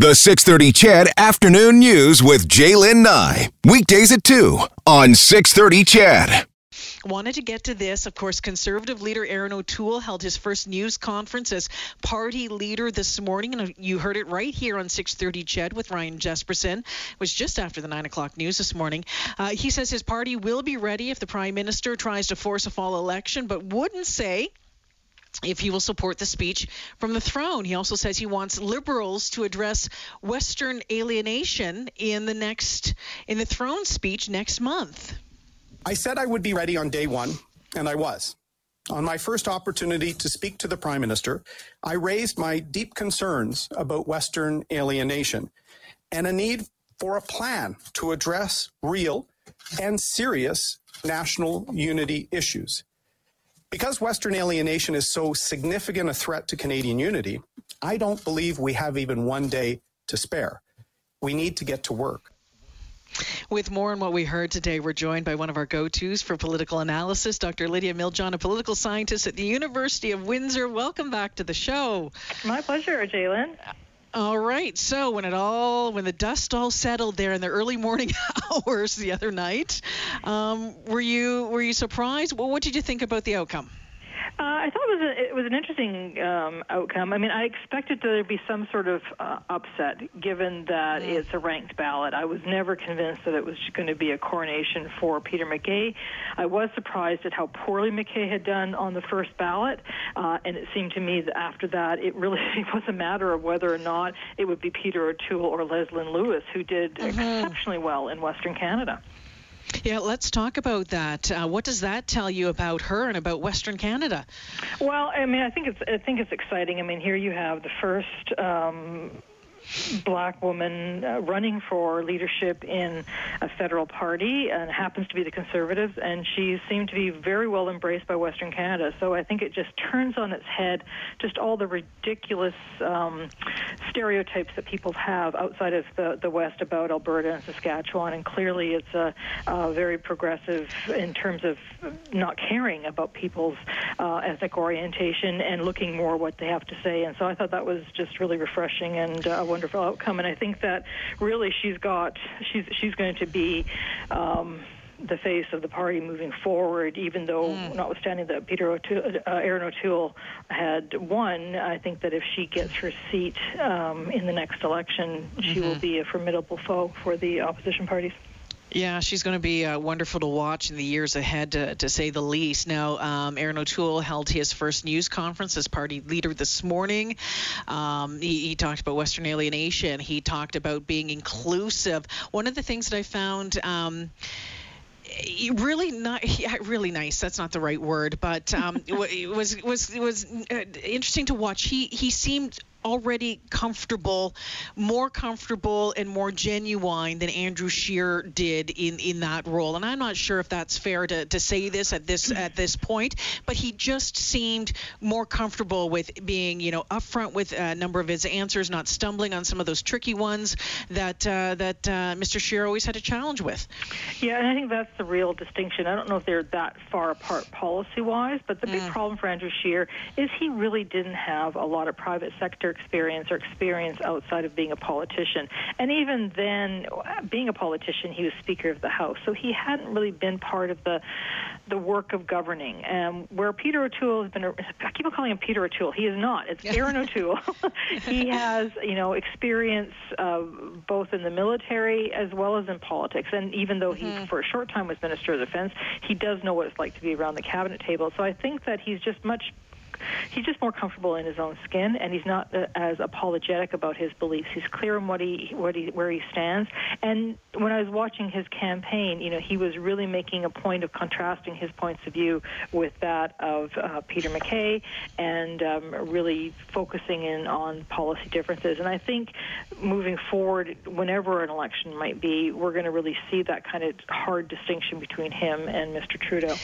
The 630 CHED Afternoon News with J'lyn Nye. Weekdays at 2 on 630 CHED. Wanted to get to this. Of course, Conservative leader Erin O'Toole held his first news conference as party leader this morning, and you heard it right here on 6:30 CHED with Ryan Jesperson. It was just after the nine o'clock news this morning. Uh, he says his party will be ready if the prime minister tries to force a fall election, but wouldn't say if he will support the speech from the throne. He also says he wants liberals to address Western alienation in the next in the throne speech next month. I said I would be ready on day one, and I was. On my first opportunity to speak to the Prime Minister, I raised my deep concerns about Western alienation and a need for a plan to address real and serious national unity issues. Because Western alienation is so significant a threat to Canadian unity, I don't believe we have even one day to spare. We need to get to work. With more on what we heard today, we're joined by one of our go tos for political analysis, Dr. Lydia Miljan, a political scientist at the University of Windsor. Welcome back to the show. My pleasure, J'lyn. All right. So when it all, when the dust all settled there in the early morning hours the other night, um, were you were you surprised? Well, what did you think about the outcome? Uh, I thought it was a, it was an interesting um, outcome. I mean, I expected there to be some sort of uh, upset, given that mm. it's a ranked ballot. I was never convinced that it was going to be a coronation for Peter MacKay. I was surprised at how poorly MacKay had done on the first ballot, uh, and it seemed to me that after that, it really was a matter of whether or not it would be Peter O'Toole or Leslyn Lewis who did mm-hmm. exceptionally well in Western Canada. Yeah, let's talk about that. Uh, what does that tell you about her and about Western Canada? Well, I mean, I think it's I think it's exciting. I mean, here you have the first um, black woman uh, running for leadership in a federal party and happens to be the conservatives and she seemed to be very well embraced by western canada. So i think it just turns on its head just all the ridiculous um, stereotypes that people have outside of the, the west about alberta and saskatchewan. And clearly it's a, a very progressive in terms of not caring about people's uh, ethnic orientation and looking more what they have to say. And so i thought that was just really refreshing and uh, wonderful outcome. And I think that really she's got she's she's going to be. Um, the face of the party moving forward, even though, mm. notwithstanding that Peter O'Toole, uh, Erin O'Toole had won, I think that if she gets her seat um, in the next election, mm-hmm. she will mm-hmm. be a formidable foe for the opposition parties. Yeah, she's going to be uh, wonderful to watch in the years ahead, to, to say the least. Now, um, Erin O'Toole held his first news conference as party leader this morning. Um, he, he, talked about Western alienation. He talked about being inclusive. One of the things that I found. Um, really not yeah, really nice that's not the right word but um, it was was was uh, interesting to watch he he seemed already comfortable, more comfortable and more genuine than Andrew Scheer did in, in that role. And I'm not sure if that's fair to, to say this at this at this point, but he just seemed more comfortable with being, you know, upfront with a number of his answers, not stumbling on some of those tricky ones that uh, that uh, Mr. Scheer always had a challenge with. Yeah, and I think that's the real distinction. I don't know if they're that far apart policy-wise, but the big mm. problem for Andrew Scheer is he really didn't have a lot of private sector experience or experience outside of being a politician. And even then, being a politician, he was Speaker of the House, so he hadn't really been part of the the work of governing. And where Peter O'Toole has been, I keep on calling him Peter O'Toole. He is not. It's Erin O'Toole. he has, you know, experience uh, both in the military as well as in politics. And even though mm-hmm. he, for a short time, was Minister of Defense, he does know what it's like to be around the cabinet table. So I think that he's just much he's just more comfortable in his own skin, and he's not uh, as apologetic about his beliefs. He's clear on what he what he where he stands. And when I was watching his campaign, you know, he was really making a point of contrasting his points of view with that of uh, Peter MacKay, and um, really focusing in on policy differences. And I think moving forward, whenever an election might be, we're going to really see that kind of hard distinction between him and Mr. Trudeau.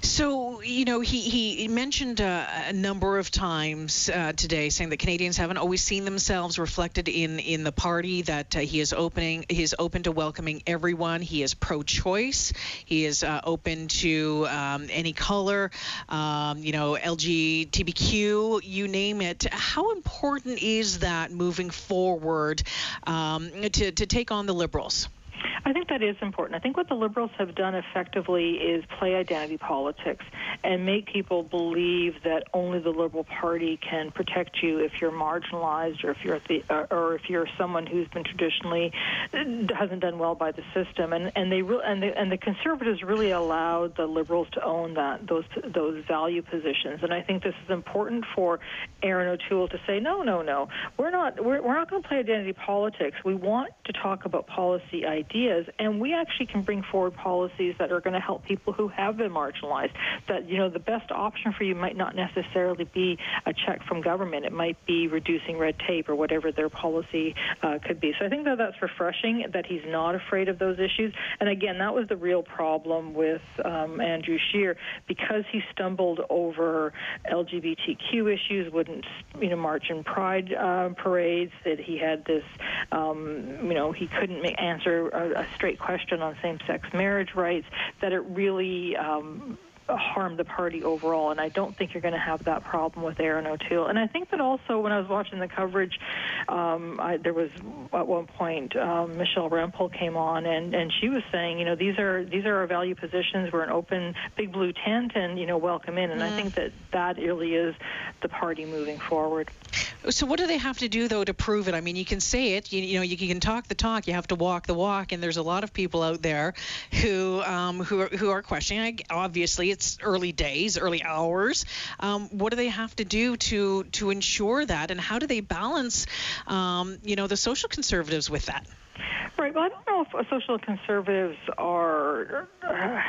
So, you know, he, he mentioned uh, a number of times uh, today saying that Canadians haven't always seen themselves reflected in, in the party, that uh, he is opening, he is open to welcoming everyone. He is pro choice. He is uh, open to um, any color, um, you know, LGBTQ, you name it. How important is that moving forward um, to, to take on the Liberals? I think that is important. I think what the Liberals have done effectively is play identity politics and make people believe that only the Liberal Party can protect you if you're marginalized or if you're the, uh, or if you're someone who's been traditionally uh, hasn't done well by the system. And and they re- and the and the Conservatives really allowed the Liberals to own that those those value positions. And I think this is important for Erin O'Toole to say no, no, no, we're not we're, we're not going to play identity politics. We want to talk about policy ideas, and we actually can bring forward policies that are going to help people who have been marginalized. That you know the best option for you might not necessarily be a check from government. It might be reducing red tape or whatever their policy uh, could be. So I think that that's refreshing that he's not afraid of those issues. And again, that was the real problem with um, Andrew Scheer because he stumbled over LGBTQ issues, wouldn't you know march in pride uh, parades. That he had this, um, you know, he couldn't answer a, a straight question on same-sex marriage rights. That it really um, harm the party overall. And I don't think you're going to have that problem with Erin O'Toole. And I think that also when I was watching the coverage, um, I, there was at one point um, Michelle Rempel came on and, and she was saying, you know, these are these are our value positions. We're an open big blue tent, and you know, welcome in. And mm. I think that that really is the party moving forward. So what do they have to do though to prove it? I mean, you can say it, you, you know, you can talk the talk, you have to walk the walk, and there's a lot of people out there who um, who are, who are questioning. Obviously, it's early days, early hours. Um, what do they have to do to to ensure that, and how do they balance, um, you know, the social conservatives with that? Right. Well, I don't know if social conservatives are uh,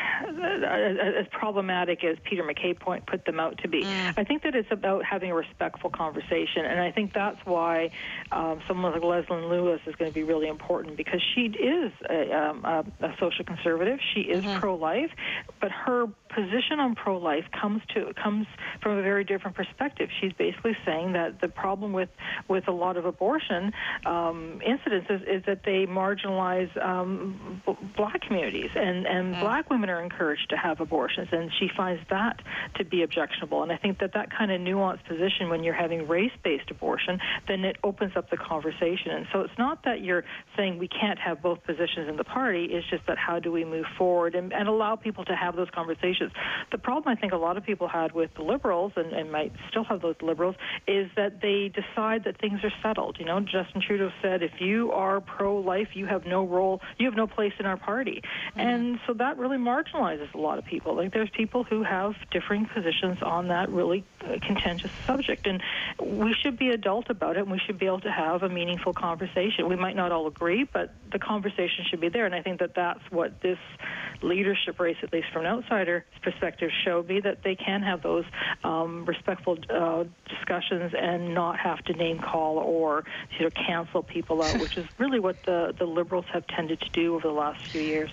as problematic as Peter MacKay point put them out to be. Mm. I think that it's about having a respectful conversation, and I think that's why um, someone like Leslyn Lewis is going to be really important because she is a, um, a, a social conservative. She is mm-hmm. pro-life, but her position on pro-life comes to comes from a very different perspective. She's basically saying that the problem with with a lot of abortion um, incidents is, is that they marginalize um, b- black communities, and and mm. black women are encouraged to have abortions, and she finds that to be objectionable. And I think that that kind of nuanced position, when you're having race-based abortion, then it opens up the conversation. And so it's not that you're saying we can't have both positions in the party. It's just that how do we move forward and, and allow people to have those conversations. The problem I think a lot of people had with the liberals, and, and might still have those liberals, is that they decide that things are settled. You know, Justin Trudeau said, if you are pro-life, you have no role, you have no place in our party, mm-hmm. and so that really marginalizes a lot of people. Like there's people who have differing positions on that really uh, contentious subject, and we should be adult about it, and we should be able to have a meaningful conversation. We might not all agree, but the conversation should be there, and I think that that's what this leadership race, at least from an outsider's perspective, showed me that they can have those um, respectful uh, discussions and not have to name call or you know cancel people out, which is really what the the liberals have tended to do over the last few years.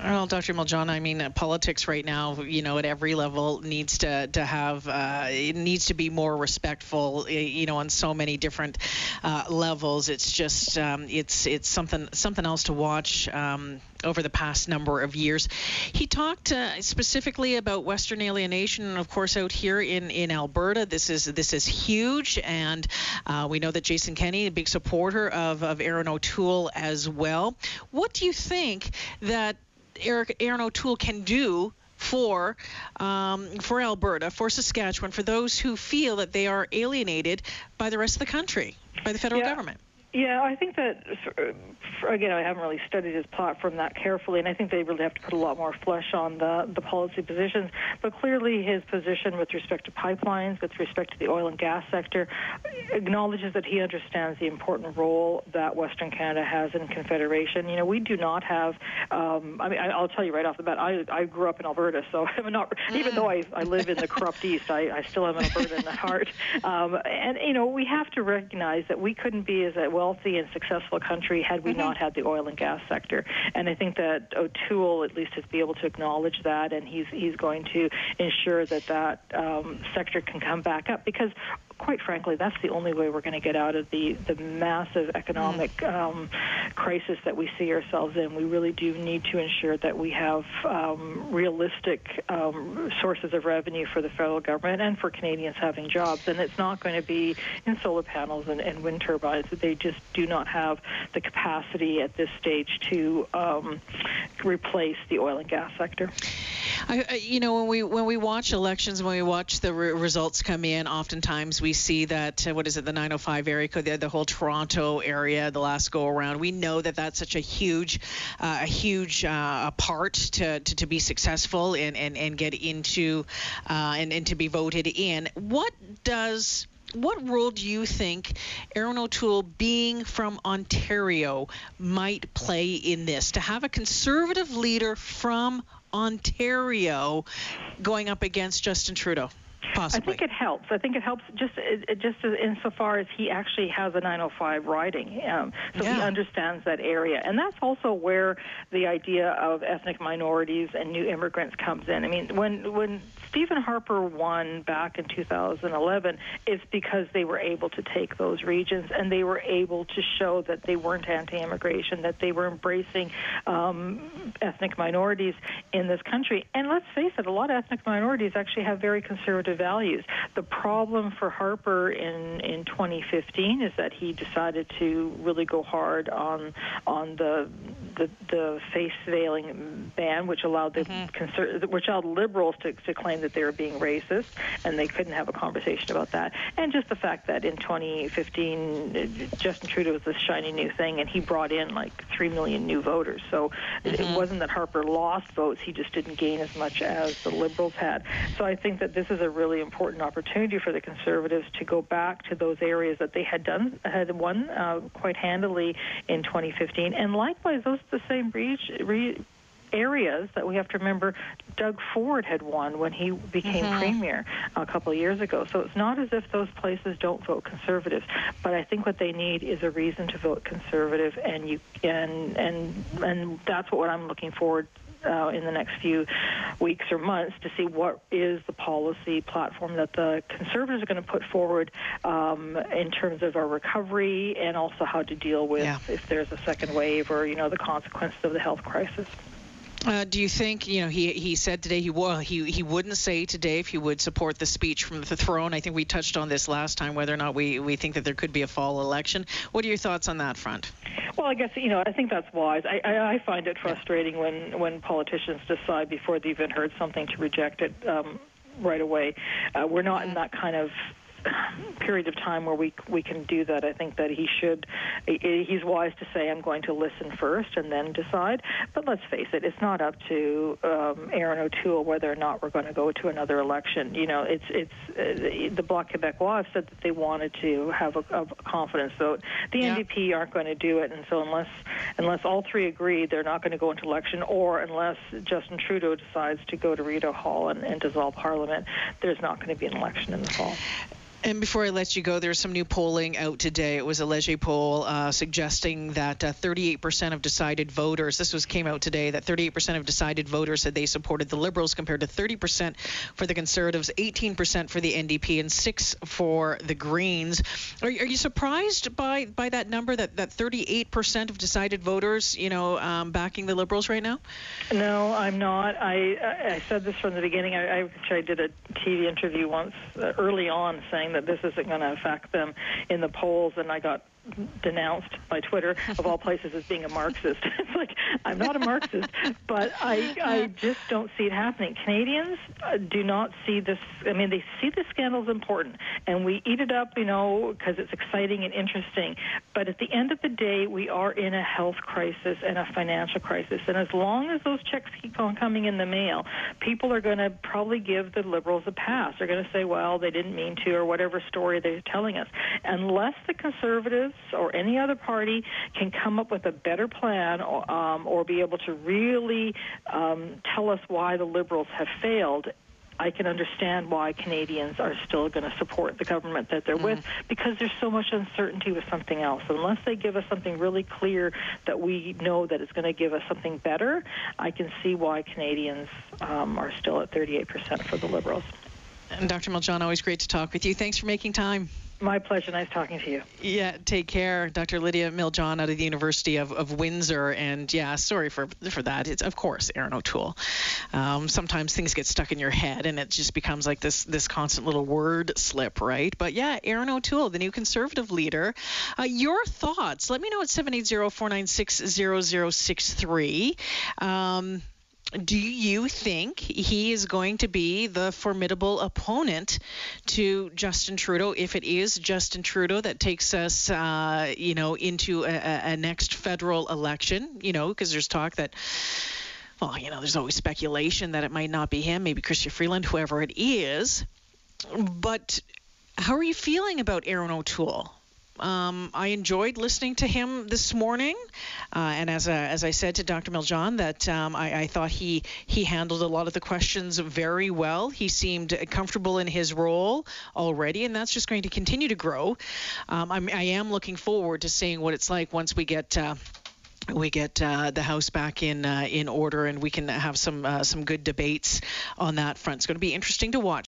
Well, Dr. Miljana, I mean, politics right now, you know, at every level needs to to have uh, it needs to be more respectful, you know, on so many different uh, levels. It's just um, it's it's something something else to watch. Um, over the past number of years, he talked uh, specifically about Western alienation, and of course, out here in, in Alberta, this is this is huge, and uh, we know that Jason Kenney, a big supporter of of Erin O'Toole as well. What do you think that Eric Erin O'Toole can do for um, for Alberta, for Saskatchewan, for those who feel that they are alienated by the rest of the country, by the federal yeah. government. Yeah, I think that again, I haven't really studied his platform that carefully, and I think they really have to put a lot more flesh on the the policy positions. But clearly, his position with respect to pipelines, with respect to the oil and gas sector, acknowledges that he understands the important role that Western Canada has in Confederation. You know, we do not have. Um, I mean, I, will tell you right off the bat, I I grew up in Alberta, so I'm not. Even though I I live in the corrupt East, I I still have an Alberta in the heart. Um, and you know, we have to recognize that we couldn't be as well wealthy and successful country had we mm-hmm. not had the oil and gas sector. And I think that O'Toole at least has be able to acknowledge that, and he's he's going to ensure that that um, sector can come back up because quite frankly, that's the only way we're going to get out of the, the massive economic mm. um, crisis that we see ourselves in. We really do need to ensure that we have um, realistic um, sources of revenue for the federal government and for Canadians having jobs. And it's not going to be in solar panels and, and wind turbines. They just do not have the capacity at this stage to um, replace the oil and gas sector. I, you know, when we when we watch elections, when we watch the re- results come in, oftentimes we see that uh, what is it, the 905 area code, the, the whole Toronto area, the last go around. We know that that's such a huge, uh, a huge uh, part to, to, to be successful and and, and get into uh, and and to be voted in. What does what role do you think Erin O'Toole, being from Ontario, might play in this? To have a conservative leader from Ontario going up against Justin Trudeau? Possibly. I think it helps. I think it helps just just insofar as he actually has a 905 riding, um, so yeah. he understands that area, and that's also where the idea of ethnic minorities and new immigrants comes in. I mean, when when Stephen Harper won back in 2011, it's because they were able to take those regions and they were able to show that they weren't anti-immigration, that they were embracing um, ethnic minorities in this country. And let's face it, a lot of ethnic minorities actually have very conservative values. The problem for Harper in in 2015 is that he decided to really go hard on on the the, the face veiling ban, which allowed the mm-hmm. conser- which allowed liberals to, to claim that they were being racist, and they couldn't have a conversation about that. And just the fact that in 2015, Justin Trudeau was this shiny new thing, and he brought in like three million new voters. So mm-hmm. it wasn't that Harper lost votes; he just didn't gain as much as the liberals had. So I think that this is a really important opportunity for the Conservatives to go back to those areas that they had done had won uh, quite handily in 2015, and likewise those the same re- areas that we have to remember Doug Ford had won when he became mm-hmm. premier a couple of years ago. So it's not as if those places don't vote conservative, but I think what they need is a reason to vote conservative, and you and and and that's what I'm looking forward uh, in the next few weeks or months to see what is the policy platform that the conservatives are going to put forward um, in terms of our recovery and also how to deal with yeah. if there's a second wave or you know the consequences of the health crisis. Uh, do you think you know he he said today he well he he wouldn't say today if he would support the speech from the throne. I think we touched on this last time whether or not we we think that there could be a fall election. What are your thoughts on that front? Well, I guess you know I think that's wise. I I, I find it frustrating when when politicians decide before they've even heard something to reject it. Um, right away. Uh, we're not in that kind of period of time where we we can do that. I think that he should. He's wise to say, "I'm going to listen first and then decide." But let's face it, it's not up to um, Erin O'Toole whether or not we're going to go to another election. You know, it's it's uh, the Bloc Québécois said that they wanted to have a, a confidence vote. The yeah. NDP aren't going to do it, and so unless unless all three agree, they're not going to go into election, or unless Justin Trudeau decides to go to Rideau Hall and, and dissolve Parliament, there's not going to be an election in the fall. And before I let you go, there's some new polling out today. It was a Leger poll uh, suggesting that uh, 38% of decided voters, this was came out today, that 38% of decided voters said they supported the Liberals compared to 30% for the Conservatives, 18% for the NDP, and 6 for the Greens. Are, are you surprised by, by that number, that, that 38% of decided voters, you know, um, backing the Liberals right now? No, I'm not. I, I said this from the beginning. I, I, I did a TV interview once uh, early on saying that this isn't going to affect them in the polls, and I got denounced by Twitter of all places as being a Marxist. it's like I'm not a Marxist, but I I just don't see it happening. Canadians uh, do not see this. I mean, they see the scandal is important, and we eat it up, you know, because it's exciting and interesting. But at the end of the day, we are in a health crisis and a financial crisis, and as long as those checks keep on coming in the mail, people are going to probably give the Liberals a pass. They're going to say, well, they didn't mean to, or whatever story they're telling us. Unless the Conservatives or any other party can come up with a better plan or, um, or be able to really um, tell us why the Liberals have failed I can understand why Canadians are still going to support the government that they're mm. with because there's so much uncertainty with something else. Unless they give us something really clear that we know that it's going to give us something better, I can see why Canadians um, are still at 38% for the Liberals. And Dr. Miljan, always great to talk with you. Thanks for making time. My pleasure. Nice talking to you. Yeah, take care, Dr. Lydia Miljan out of the University of, of Windsor. And yeah, sorry for for that. It's of course Erin O'Toole. Um, sometimes things get stuck in your head, and it just becomes like this this constant little word slip, right? But yeah, Erin O'Toole, the new Conservative leader. Uh, your thoughts? Let me know at 780-496-0063. Um, do you think he is going to be the formidable opponent to Justin Trudeau if it is Justin Trudeau that takes us, uh, you know, into a, a next federal election? You know, because there's talk that well, you know, there's always speculation that it might not be him, maybe Chrystia Freeland, whoever it is. But how are you feeling about Erin O'Toole? Um, I enjoyed listening to him this morning, uh, and as, as I said to Dr. Miljan, that um, I, I, thought he he handled a lot of the questions very well. He seemed comfortable in his role already, and that's just going to continue to grow. Um, I'm, I am looking forward to seeing what it's like once we get. Uh, we get uh, the house back in uh, in order, and we can have some uh, some good debates on that front. It's going to be interesting to watch.